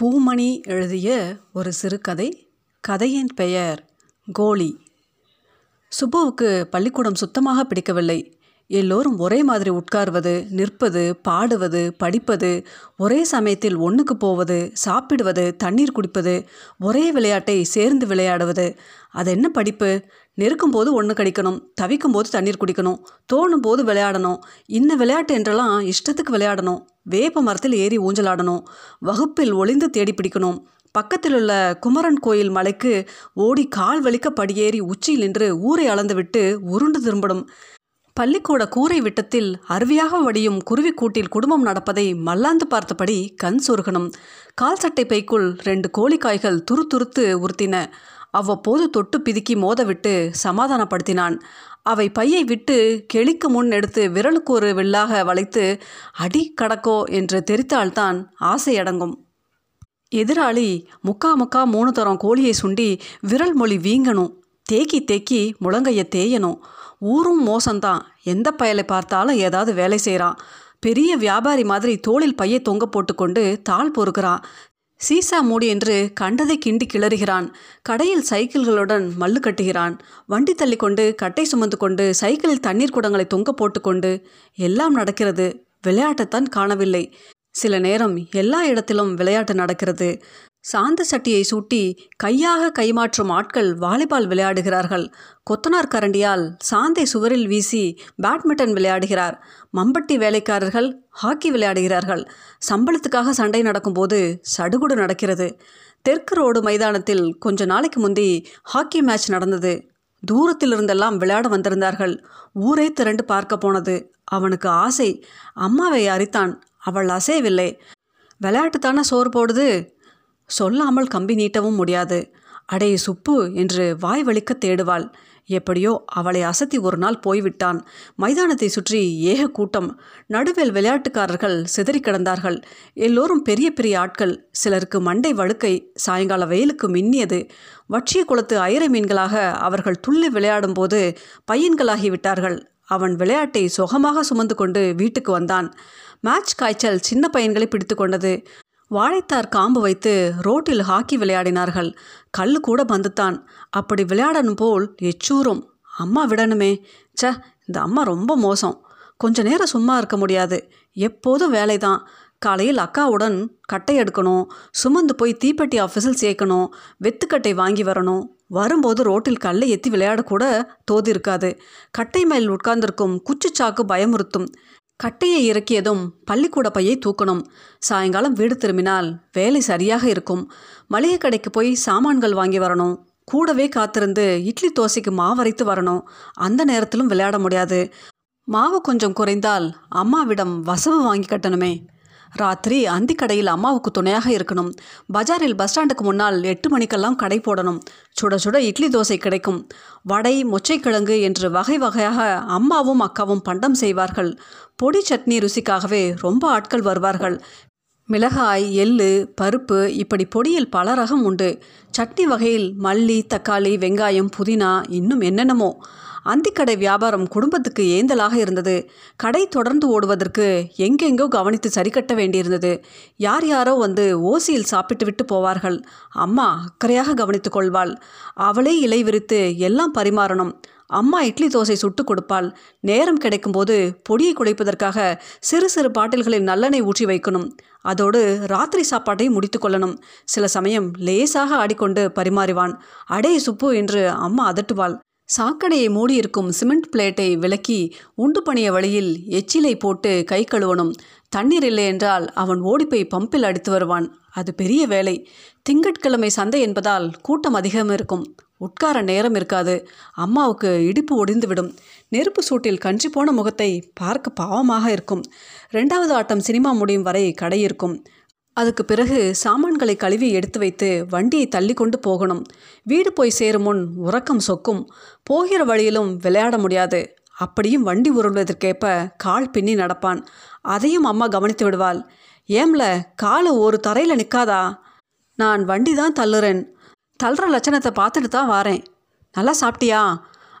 பூமணி எழுதிய ஒரு சிறுகதை. கதையின் பெயர் கோலி. சுப்புவுக்கு பள்ளிக்கூடம் சுத்தமாக பிடிக்கவில்லை. எல்லோரும் ஒரே மாதிரி உட்கார்வது நிற்பது பாடுவது படிப்பது ஒரே சமயத்தில் ஒன்றுக்கு போவது சாப்பிடுவது தண்ணீர் குடிப்பது ஒரே விளையாட்டை சேர்ந்து விளையாடுவது. அது என்ன படிப்பு? நெருக்கும் போது ஒன்று கடிக்கணும் தவிக்கும் போது தண்ணீர் குடிக்கணும் தோணும் போது விளையாடணும். இன்ன விளையாட்டு என்றெல்லாம் இஷ்டத்துக்கு விளையாடணும். வேப்ப மரத்தில் ஏறி ஊஞ்சலாடணும். வகுப்பில் ஒளிந்து தேடி பிடிக்கணும். பக்கத்தில் உள்ள குமரன் கோயில் மலைக்கு ஓடி கால் வலிக்க படியேறி உச்சியில் நின்று ஊரை அளந்துவிட்டு உருண்டு திரும்பணும் பள்ளிக்கூட கூரை விட்டத்தில் அருவியாக வடியும் குருவி கூட்டில் குடும்பம் நடப்பதை மல்லாந்து பார்த்தபடி கண் சொருகணும். கால் சட்டை பைக்குள் ரெண்டு கோழிக்காய்கள் துரு துருத்து உறுத்தின. அவ்வப்போது தொட்டு பிதுக்கி மோதவிட்டு சமாதானப்படுத்தினான். அவை பையை விட்டு கெளிக்கு முன் எடுத்து விரலுக்கு ஒரு வில்லாக வளைத்து அடி கடக்கோ என்று தெரித்தால்தான் ஆசை அடங்கும். எதிராளி முக்கா முக்கா மூணு தரம் கோழியை சுண்டி விரல் மொழி வீங்கணும். தேக்கி தேக்கி முழங்கைய தேயணும். ஊரும் மோசம்தான் எந்த பயலை பார்த்தாலும் ஏதாவது வேலை செய்கிறான் பெரிய வியாபாரி மாதிரி தோளில் பையை தொங்க போட்டுக்கொண்டு தாள் பொறுக்கிறான். சீசா மூடி என்று கண்டதை கிண்டி கிளறுகிறான். கடையில் சைக்கிள்களுடன் மல்லு கட்டுகிறான். வண்டி தள்ளி கொண்டு கட்டை சுமந்து கொண்டு சைக்கிளில் தண்ணீர் குடங்களை தொங்க போட்டுக்கொண்டு எல்லாம் நடக்கிறது. விளையாட்டைத்தான் காணவில்லை. சில நேரம் எல்லா இடத்திலும் விளையாட்டு நடக்கிறது. சாந்த சட்டியை சூட்டி கையாக கைமாற்றும் ஆட்கள் வாலிபால் விளையாடுகிறார்கள். கொத்தனார் கரண்டியால் சாந்தை சுவரில் வீசி பேட்மிண்டன் விளையாடுகிறார். மம்பட்டி வேலைக்காரர்கள் ஹாக்கி விளையாடுகிறார்கள். சம்பளத்துக்காக சண்டை நடக்கும்போது சடுகுடு நடக்கிறது. தெற்கு ரோடு மைதானத்தில் கொஞ்ச நாளைக்கு முந்தி ஹாக்கி மேட்ச் நடந்தது. தூரத்தில் இருந்தெல்லாம் விளையாட வந்திருந்தார்கள். ஊரே திரண்டு பார்க்க போனது. அவனுக்கு ஆசை. அம்மாவை அரித்தான். அவள் அசையவில்லை. விளையாட்டுத்தானே சோறு போடுது? சொல்லாமல் கம்பி நீட்டவும் முடியாது. அடே சுப்பு என்று வாய் வலிக்க தேடுவாள். எப்படியோ அவளை அசத்தி ஒரு நாள் போய்விட்டான். மைதானத்தை சுற்றி ஏக கூட்டம். நடுவில் விளையாட்டுக்காரர்கள் சிதறி கிடந்தார்கள். எல்லோரும் பெரிய பெரிய ஆட்கள். சிலருக்கு மண்டை வழுக்கை சாயங்கால வெயிலுக்கு மின்னியது. வற்றிய குளத்து ஐர மீன்களாக அவர்கள் துள்ளி விளையாடும்போது பையன்களாகிவிட்டார்கள் அவன் விளையாட்டை சுகமாக சுமந்து கொண்டு வீட்டுக்கு வந்தான். மேட்ச் காய்ச்சல் சின்ன பையன்களை பிடித்து கொண்டது. வாழைத்தார் காம்பு வைத்து ரோட்டில் ஹாக்கி விளையாடினார்கள். கல் கூட பந்துத்தான். அப்படி விளையாடணும் போல் எச்சூரும் அம்மா விடணுமே. ச இந்த அம்மா ரொம்ப மோசம். கொஞ்ச நேரம் சும்மா இருக்க முடியாது. எப்போதும் வேலை தான் காலையில் அக்காவுடன் கட்டை எடுக்கணும். சுமந்து போய் தீப்பெட்டி ஆஃபீஸில் சேர்க்கணும். வெத்துக்கட்டை வாங்கி வரணும். வரும்போது ரோட்டில் கல்லை எத்தி விளையாடக்கூட தோதி இருக்காது. கட்டை மேல் உட்கார்ந்திருக்கும் குச்சிச்சாக்கு பயமுறுத்தும். கட்டையை இறக்கியதும் பள்ளிக்கூட பையை தூக்கணும். சாயங்காலம் வீடு திரும்பினால் வேலை சரியாக இருக்கும். மளிகை கடைக்கு போய் சாமான்கள் வாங்கி வரணும். கூடவே காத்திருந்து இட்லி தோசைக்கு மாவரைத்து வரணும். அந்த நேரத்திலும் விளையாட முடியாது. மாவு கொஞ்சம் குறைந்தால் அம்மாவிடம் வசவு வாங்கி கட்டணுமே. ராத்திரி அந்தி கடையில் அம்மாவுக்கு துணையாக இருக்கணும். பஜாரில் பஸ் ஸ்டாண்டுக்கு முன்னால் எட்டு மணிக்கெல்லாம் கடை போடணும். சுட சுட இட்லி தோசை கிடைக்கும். வடை மொச்சைக்கிழங்கு என்று வகை வகையாக அம்மாவும் அக்காவும் பண்டம் செய்வார்கள். பொடி சட்னி ருசிக்காகவே ரொம்ப ஆட்கள் வருவார்கள். மிளகாய் எள்ளு பருப்பு இப்படி பொடியில் பல ரகம் உண்டு. சட்னி வகையில் மல்லி தக்காளி வெங்காயம் புதினா இன்னும் என்னென்னமோ. அந்திக்கடை வியாபாரம் குடும்பத்துக்கு ஏந்தலாக இருந்தது. கடை தொடர்ந்து ஓடுவதற்கு எங்கெங்கோ கவனித்து சரி கட்ட வேண்டியிருந்தது. யார் யாரோ வந்து ஓசியில் சாப்பிட்டு விட்டு போவார்கள். அம்மா அக்கறையாக கவனித்துக் கொள்வாள். அவளே இலை விரித்து எல்லாம் பரிமாறணும். அம்மா இட்லி தோசை சுட்டு கொடுப்பாள். நேரம் கிடைக்கும்போது பொடியை குடைப்பதற்காக சிறு சிறு பாட்டில்களில் நல்லெண்ணெய் ஊற்றி வைக்கணும். அதோடு ராத்திரி சாப்பாட்டை முடித்து கொள்ளணும். சில சமயம் லேசாக ஆடிக்கொண்டு பரிமாறிவான். அடே சுப்பு என்று அம்மா அதட்டுவாள். சாக்கடையை மூடியிருக்கும் சிமெண்ட் பிளேட்டை விலக்கி உண்டு பணிய வழியில் எச்சிலை போட்டு கை கழுவணும். தண்ணீர் இல்லை என்றால் அவன் ஓடிப்போய் பம்பில் அடித்து வருவான். அது பெரிய வேலை. திங்கட்கிழமை சந்தை என்பதால் கூட்டம் அதிகம் இருக்கும். உட்கார நேரம் இருக்காது. அம்மாவுக்கு இடிப்பு ஒடிந்துவிடும். நெருப்பு சூட்டில் கஞ்சி போன முகத்தை பார்க்க பாவமாக இருக்கும். ரெண்டாவது ஆட்டம் சினிமா முடியும் வரை கடை இருக்கும் அதுக்கு பிறகு சாமான்களை கழுவி எடுத்து வைத்து வண்டியை தள்ளி கொண்டு போகணும். வீடு போய் சேரும் முன் உறக்கம் சொக்கும். போகிற வழியிலும் விளையாட முடியாது. அப்படியும் வண்டி உருள்வதற்கேற்ப கால் பின்னி நடப்பான். அதையும் அம்மா கவனித்து விடுவாள். ஏம்ல காலை ஒரு தரையில் நிற்காதா நான் வண்டி தான் தள்ளுறேன். தள்ளுற லட்சணத்தை பார்த்துட்டு தான் வாரேன். நல்லா சாப்பிட்டியா?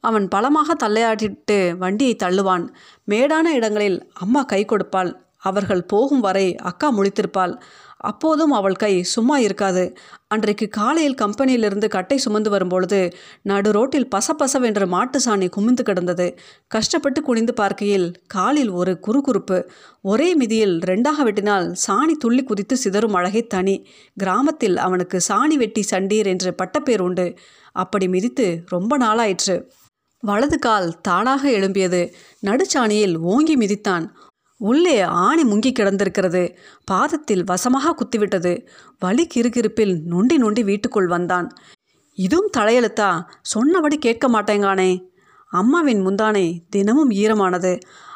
அவன் பலமாக தள்ளையாட்டிட்டு வண்டியை தள்ளுவான். மேடான இடங்களில் அம்மா கை கொடுப்பாள். அவர்கள் போகும் வரை அக்கா முழித்திருப்பாள். அப்போதும் அவள் கை சும்மா இருக்காது. அன்றைக்கு காலையில் கம்பெனியிலிருந்து கட்டை சுமந்து வரும்பொழுது நடு ரோட்டில் பசபசவென்ற மாட்டு சாணி குமிந்து கிடந்தது. கஷ்டப்பட்டு குனிந்து பார்க்கையில் காலில் ஒரு குறுகுறுப்பு. ஒரே மிதியில் ரெண்டாக வெட்டினால் சாணி துள்ளி குதித்து சிதறும் அழகை தனி. கிராமத்தில் அவனுக்கு சாணி வெட்டி சண்டீர் என்று பட்டப்பேர் உண்டு. அப்படி மிதித்து ரொம்ப நாளாயிற்று. வலது கால் தானாக எழும்பியது. நடுச்சாணியில் ஓங்கி மிதித்தான். உள்ளே ஆணி முங்கி கிடந்திருக்கிறது. பாதத்தில் வசமாக குத்திவிட்டது. வலி கிருகிருப்பில் நொண்டி நொண்டி வீட்டுக்குள் வந்தான். இதுவும் தலையெழுத்தா? சொன்னபடி கேட்க மாட்டேங்கானே. அம்மாவின் முந்தானை தினமும் ஈரமானது.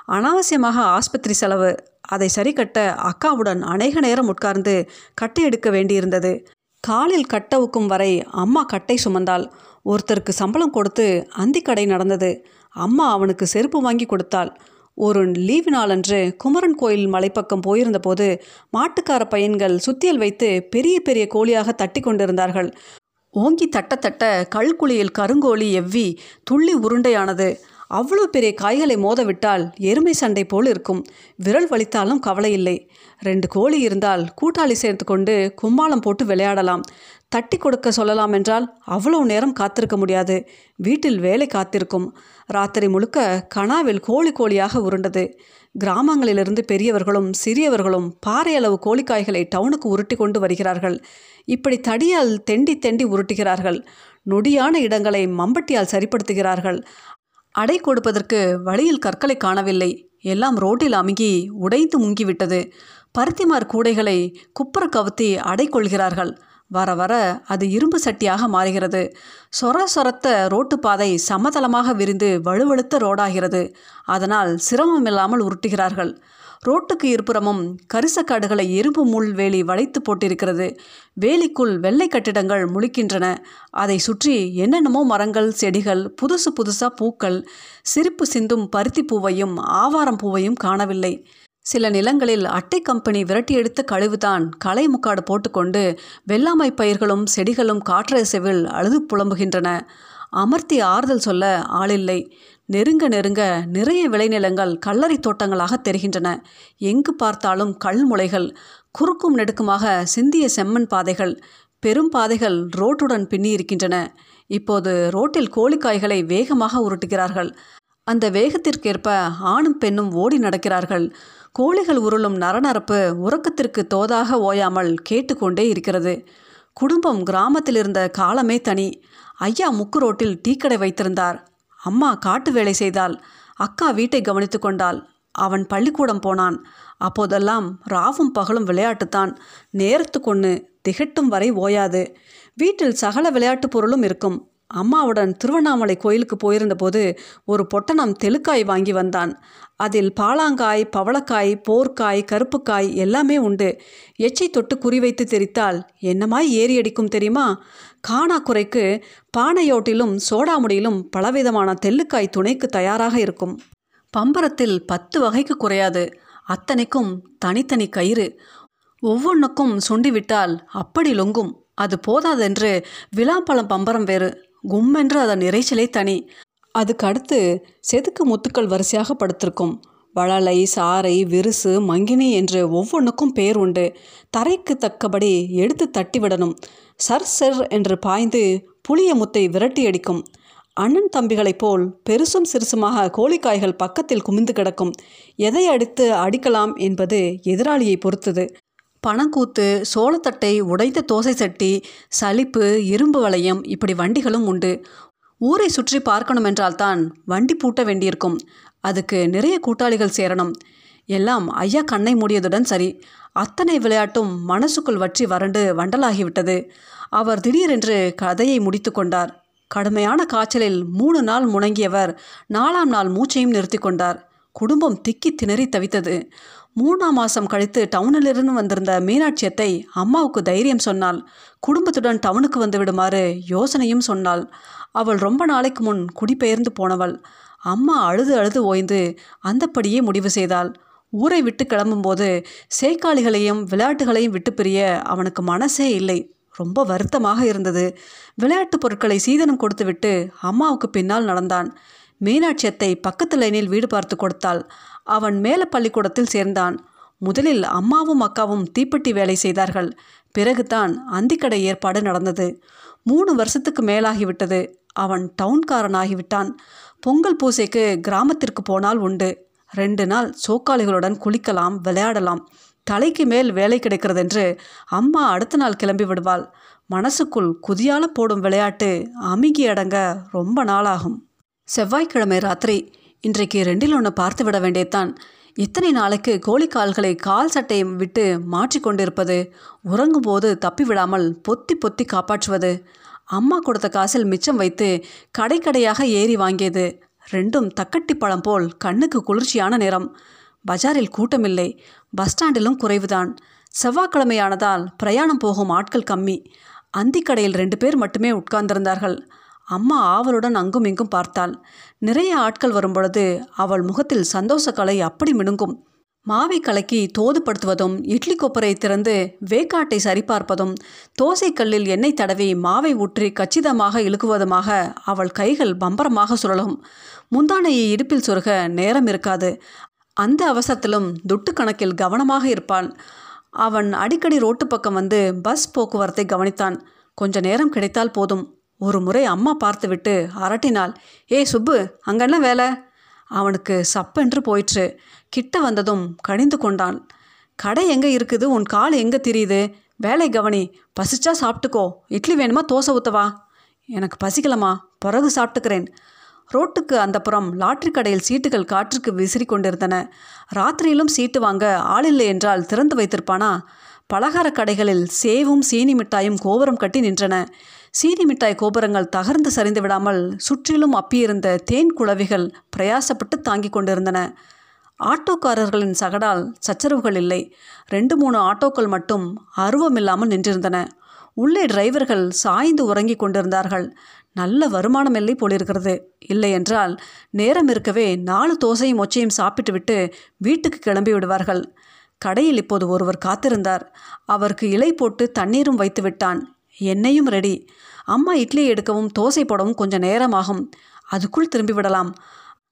அனாவசியமாக ஆஸ்பத்திரி செலவு. அதை சரி கட்ட அக்காவுடன் அநேக நேரம் உட்கார்ந்து கட்டை எடுக்க வேண்டியிருந்தது. காலில் கட்டவுக்கும் வரை அம்மா கட்டை சுமந்தாள். ஒருத்தருக்கு சம்பளம் கொடுத்து அந்திக்கடை நடந்தது. அம்மா அவனுக்கு செருப்பு வாங்கி கொடுத்தாள். ஒரு லீவு நாளன்று குமரன் கோயில் மலைப்பக்கம் போயிருந்தபோது மாட்டுக்கார பையன்கள் சுத்தியல் வைத்து பெரிய பெரிய கோழியாக தட்டி கொண்டிருந்தார்கள். ஓங்கி தட்ட தட்ட கல்குழியில் கருங்கோழி எவ்வி துள்ளி உருண்டையானது. அவ்வளோ பெரிய காய்களை மோதவிட்டால் எருமை சண்டை போல் இருக்கும். விரல் வலித்தாலும் கவலை இல்லை ரெண்டு கோழி இருந்தால் கூட்டாளி சேர்த்து கொண்டு கும்மாளம் போட்டு விளையாடலாம். தட்டி கொடுக்க சொல்லலாம் என்றால் அவ்வளோ நேரம் காத்திருக்க முடியாது. வீட்டில் வேலை காத்திருக்கும். ராத்திரி முழுக்க கனாவில் கோழி கோழியாக உருண்டது. கிராமங்களிலிருந்து பெரியவர்களும் சிறியவர்களும் பாறையளவு கோழிக்காய்களை டவுனுக்கு உருட்டி கொண்டு வருகிறார்கள். இப்படி தடியால் தெண்டி தெண்டி உருட்டுகிறார்கள். நொடியான இடங்களை மம்பட்டியால் சரிப்படுத்துகிறார்கள். அடை கொடுப்பதற்கு வழியில் கற்களை காணவில்லை. எல்லாம் ரோட்டில் அமுங்கி உடைந்து முங்கிவிட்டது. பருத்திமார் கூடைகளை குப்புற கவுத்தி அடை கொள்கிறார்கள். வர வர அது இரும்பு சட்டியாக மாறுகிறது. சொர சொரத்த ரோட்டு பாதை சமதளமாக விரிந்து வலுவழுத்த ரோடாகிறது. அதனால் சிரமமில்லாமல் உருட்டுகிறார்கள். ரோட்டுக்கு இருபுறமும் கரிசக்காடுகளை இரும்பு முள் வேலி வளைத்து போட்டிருக்கிறது. வேலிக்குள் வெள்ளை கட்டிடங்கள் முழிக்கின்றன. அதை சுற்றி என்னென்னமோ மரங்கள் செடிகள் புதுசு புதுசாக பூக்கள் சிரிப்பு சிந்தும் பருத்தி பூவையும் ஆவாரம் பூவையும் காணவில்லை. சில நிலங்களில் அட்டை கம்பெனி விரட்டி எடுத்த கழிவுதான் களை முக்காடு போட்டுக்கொண்டு வெள்ளாமை பயிர்களும் செடிகளும் காற்றசைவில் அழுது புலம்புகின்றன. அமர்த்தி ஆறுதல் சொல்ல ஆளில்லை. நெருங்க நெருங்க நிறைய விளைநிலங்கள் கல்லறை தோட்டங்களாக தெரிகின்றன. எங்கு பார்த்தாலும் கல் முளைகள் குறுக்கும் நெடுக்குமாக சிந்திய செம்மண் பாதைகள் பெரும் பாதைகள் ரோட்டுடன் பின்னி இருக்கின்றன இப்போது ரோட்டில் கோழிக்காய்களை வேகமாக உருட்டுகிறார்கள். அந்த வேகத்திற்கேற்ப ஆணும் பெண்ணும் ஓடி நடக்கிறார்கள். கோழிகள் உருளும் நரநரப்பு உறக்கத்திற்கு தோதாக ஓயாமல் கேட்டுக்கொண்டே இருக்கிறது. குடும்பம் கிராமத்தில் இருந்த காலமே தனி. ஐயா முக்கு ரோட்டில் டீக்கடை வைத்திருந்தார். அம்மா காட்டு வேலை செய்தால் அக்கா வீட்டை கவனித்து கொண்டாள். அவன் பள்ளிக்கூடம் போனான். அப்போதெல்லாம் ராவும் பகலும் விளையாட்டுத்தான். நேரத்து திகட்டும் வரை ஓயாது. வீட்டில் சகல விளையாட்டு பொருளும் இருக்கும். அம்மாவுடன் திருவண்ணாமலை கோயிலுக்கு போயிருந்தபோது ஒரு பொட்டணம் தெலுக்காய் வாங்கி வந்தான். அதில் பாலாங்காய் பவளக்காய் போர்க்காய் கருப்புக்காய் எல்லாமே உண்டு. எச்சை தொட்டு குறிவைத்து தெரித்தால் என்னமாய் ஏறி அடிக்கும் தெரியுமா? காணா குறைக்கு பானையோட்டிலும் சோடாமுடியிலும் பலவிதமான தெல்லுக்காய் துணைக்கு தயாராக இருக்கும். பம்பரத்தில் பத்து வகைக்கு குறையாது. அத்தனைக்கும் தனித்தனி கயிறு. ஒவ்வொன்றுக்கும் சுண்டிவிட்டால் அப்படி லொங்கும். அது போதாதென்று விழாப்பழம் பம்பரம் வேறு. கும்மென்று அதன் இறைச்சலே தனி. அதுக்கு அடுத்து செதுக்கு முத்துக்கள் வரிசையாக படுத்திருக்கும். வளலை சாறை விருசு மங்கினி என்று ஒவ்வொன்றுக்கும் பேர் உண்டு. தரைக்கு தக்கபடி எடுத்து தட்டிவிடணும் சர் சர் என்று பாய்ந்து புளிய முத்தை விரட்டி அடிக்கும். அண்ணன் தம்பிகளைப் போல் பெருசும் சிறுசுமாக கோழிக்காய்கள் பக்கத்தில் குமிந்து கிடக்கும். எதை அடித்து அடிக்கலாம் என்பது எதிராளியை பொறுத்தது. பணக்கூத்து சோளத்தட்டை உடைந்த தோசை சட்டி சலிப்பு இரும்பு வளையம் இப்படி வண்டிகளும் உண்டு. ஊரை சுற்றி பார்க்கணுமென்றால்தான் வண்டி பூட்ட வேண்டியிருக்கும். அதுக்கு நிறைய கூட்டாளிகள் சேரணும். எல்லாம் ஐயா கண்ணை மூடியதுடன் சரி. அத்தனை விளையாட்டும் மனசுக்குள் வற்றி வறண்டு வண்டலாகிவிட்டது. அவர் திடீரென்று கதையை முடித்து கொண்டார். கடுமையான காய்ச்சலில் மூணு நாள் முணங்கியவர் நாலாம் நாள் மூச்சையும் நிறுத்தி கொண்டார். குடும்பம் திக்கி திணறி தவித்தது. மூணாம் மாதம் கழித்து டவுனிலிருந்து வந்திருந்த மீனாட்சியத்தை அம்மாவுக்கு தைரியம் சொன்னாள். குடும்பத்துடன் டவுனுக்கு வந்து விடுமாறு யோசனையும் சொன்னாள். அவள் ரொம்ப நாளைக்கு முன் குடிபெயர்ந்து போனவள். அம்மா அழுது அழுது ஓய்ந்து அந்தப்படியே முடிவு செய்தாள். ஊரை விட்டு கிளம்பும்போது சேக்காளிகளையும் விளையாட்டுகளையும் விட்டு பிரிய அவனுக்கு மனசே இல்லை. ரொம்ப வருத்தமாக இருந்தது. விளையாட்டு பொருட்களை சீதனம் கொடுத்துவிட்டு அம்மாவுக்கு பின்னால் நடந்தான். மீனாட்சியத்தை பக்கத்து லைனில் வீடு பார்த்து கொடுத்தாள். அவன் மேல பள்ளிக்கூடத்தில் சேர்ந்தான். முதலில் அம்மாவும் அக்காவும் தீப்பெட்டி வேலை செய்தார்கள். பிறகுதான் அந்திக்கடை ஏற்பாடு நடந்தது. மூணு வருஷத்துக்கு மேலாகிவிட்டது. அவன் டவுன்காரனாகிவிட்டான். பொங்கல் பூசைக்கு கிராமத்திற்கு போனால் உண்டு. ரெண்டு நாள் சோக்காளிகளுடன் குளிக்கலாம் விளையாடலாம். தலைக்கு மேல் வேலை கிடைக்கிறதென்று அம்மா அடுத்த நாள் கிளம்பி விடுவாள். மனசுக்குள் குதியால போடும் விளையாட்டு அமுகி அடங்க ரொம்ப நாளாகும். செவ்வாய்க்கிழமை ராத்திரி. இன்றைக்கு ரெண்டில் ஒன்று பார்த்து விட வேண்டியதான் எத்தனை நாளைக்கு கோழிக்கால்களை கால் சட்டையை விட்டு மாற்றிக்கொண்டிருப்பது உறங்கும்போது தப்பி விடாமல் பொத்தி பொத்தி காப்பாற்றுவது அம்மா கொடுத்த காசில் மிச்சம் வைத்து கடை கடையாக ஏறி வாங்கியது ரெண்டும் தக்கட்டி பழம் போல் கண்ணுக்கு குளிர்ச்சியான நிறம். பஜாரில் கூட்டமில்லை. பஸ் ஸ்டாண்டிலும் குறைவுதான். செவ்வாய்க்கிழமையானதால் பிரயாணம் போகும் ஆட்கள் கம்மி. அந்திக்கடையில் ரெண்டு பேர் மட்டுமே உட்கார்ந்திருந்தார்கள். அம்மா ஆவலுடன் அங்கும் இங்கும் பார்த்தாள். நிறைய ஆட்கள் வரும்பொழுது அவள் முகத்தில் சந்தோஷ கலை அப்படி மினுங்கும். மாவை கலக்கி தோதுப்படுத்துவதும் இட்லி கொப்பரை திறந்து வேக்காட்டை சரிபார்ப்பதும் தோசைக்கல்லில் எண்ணெய் தடவி மாவை ஊற்றி கச்சிதமாக இழுக்குவதுமாக அவள் கைகள் பம்பரமாக சுழலும். முந்தானையை இடுப்பில் சொருக நேரம் இருக்காது. அந்த அவசரத்திலும் துட்டு கணக்கில் கவனமாக இருப்பாள். அவன் அடிக்கடி ரோட்டு பக்கம் வந்து பஸ் போக்குவரத்தை கவனித்தான். கொஞ்ச நேரம் கிடைத்தால் போதும். ஒரு முறை அம்மா பார்த்துவிட்டு அரட்டினாள். ஏ சுப்பு அங்கென்ன வேலை? அவனுக்கு சப்பென்று போயிற்று. கிட்ட வந்ததும் கணிந்து கொண்டான். கடை எங்கே இருக்குது? உன் கால் எங்கே தெரியுது? வேலை கவனி பசிச்சா சாப்பிட்டுக்கோ. இட்லி வேணுமா? தோசை ஊற்றவா எனக்கு பசிக்கலமா பிறகு சாப்பிட்டுக்கிறேன். ரோட்டுக்கு அந்த புறம் லாட்ரி கடையில் சீட்டுகள் காற்றுக்கு விசிறி கொண்டிருந்தன ராத்திரியிலும் சீட்டு வாங்க ஆளில்லை என்றால் திறந்து வைத்திருப்பானா? பலகார கடைகளில் சேவும் சீனி மிட்டாயும் கோபுரம் கட்டி நின்றன. சீனி மிட்டாய் கோபுரங்கள் தகர்ந்து சரிந்து விடாமல் சுற்றிலும் அப்பியிருந்த தேன் குளவிகள் பிரயாசப்பட்டு தாங்கிக் கொண்டிருந்தன. ஆட்டோக்காரர்களின் சகடால் சச்சரவுகள் இல்லை. ரெண்டு மூணு ஆட்டோக்கள் மட்டும் அருவமில்லாமல் நின்றிருந்தன. உள்ளே டிரைவர்கள் சாய்ந்து உறங்கிக் கொண்டிருந்தார்கள். நல்ல வருமானம் இல்லை போலிருக்கிறது. இல்லை என்றால் நேரம் இருக்கவே நாலு தோசையும் ஒச்சையும் சாப்பிட்டுவிட்டு வீட்டுக்கு கிளம்பி விடுவார்கள். கடையில் இப்போது ஒருவர் காத்திருந்தார். அவருக்கு இலை போட்டு தண்ணீரும் வைத்து விட்டான். என்னையும் ரெடி அம்மா இட்லி எடுக்கவும் தோசை போடவும் கொஞ்சம் நேரமாகும். அதுக்குள் திரும்பி விடலாம்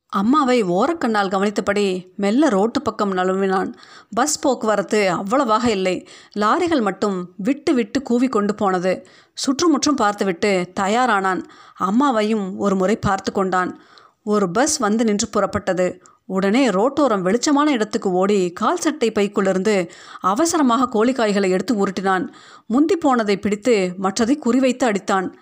அம்மாவை ஓரக்கண்ணால் கவனித்தபடி மெல்ல ரோட்டு பக்கம் நழுவினான். பஸ் போக்குவரத்து அவ்வளவாக இல்லை. லாரிகள் மட்டும் விட்டு விட்டு கூவி கொண்டு போனது. சுற்றுமுற்றும் பார்த்துவிட்டு தயாரானான். அம்மாவையும் ஒரு முறை பார்த்து கொண்டான். ஒரு பஸ் வந்து நின்று புறப்பட்டது. உடனே ரோட்டோரம் வெளிச்சமான இடத்துக்கு ஓடி கால் சட்டை பைக்குள்ளிருந்து அவசரமாக கோழிக்காய்களை எடுத்து உருட்டினான். முந்தி போனதை பிடித்து மற்றதை குறிவைத்து அடித்தான்.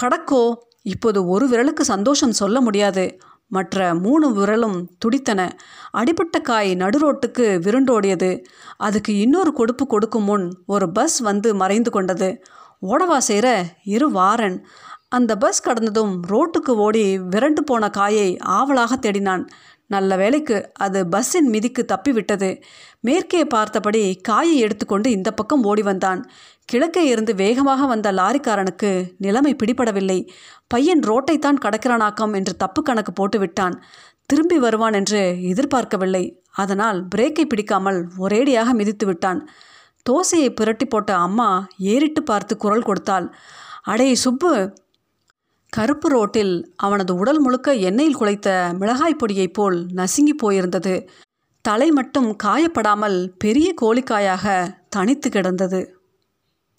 கடக்கோ இப்போது ஒரு விரலுக்கு சந்தோஷம் சொல்ல முடியாது. மற்ற மூணு விரலும் துடித்தன. அடிபட்ட காய் நடுரோட்டுக்கு விருண்டோடியது. அதுக்கு இன்னொரு கொடுப்பு கொடுக்கும் முன் ஒரு பஸ் வந்து மறைந்து கொண்டது. ஓடவா செய்கிற இரு வாரன். அந்த பஸ் கடந்ததும் ரோட்டுக்கு ஓடி விரண்டு போன காயை ஆவலாக தேடினான். நல்ல வேளைக்கு அது பஸ்ஸின் மிதிக்கு தப்பிவிட்டது. மேற்கே பார்த்தபடி காயை எடுத்துக்கொண்டு இந்த பக்கம் ஓடி வந்தான். கிழக்கே இருந்து வேகமாக வந்த லாரிக்காரனுக்கு நிலைமை பிடிபடவில்லை. பையன் ரோட்டைத்தான் கடக்கிறானாக்கம் என்று தப்பு கணக்கு போட்டு விட்டான் திரும்பி வருவான் என்று எதிர்பார்க்கவில்லை. அதனால் பிரேக்கை பிடிக்காமல் ஒரேடியாக மிதித்து விட்டான். தோசையை புரட்டி போட்ட அம்மா ஏறிட்டு பார்த்து குரல் கொடுத்தாள். அடே சுப்பு கருப்பு ரோட்டில் அவனது உடல் முழுக்க எண்ணெயில் குலைத்த மிளகாய் பொடியைப் போல் நசுங்கி போயிருந்தது. தலை மட்டும் காயப்படாமல் பெரிய கோழிக்காயாக தனித்து கிடந்தது.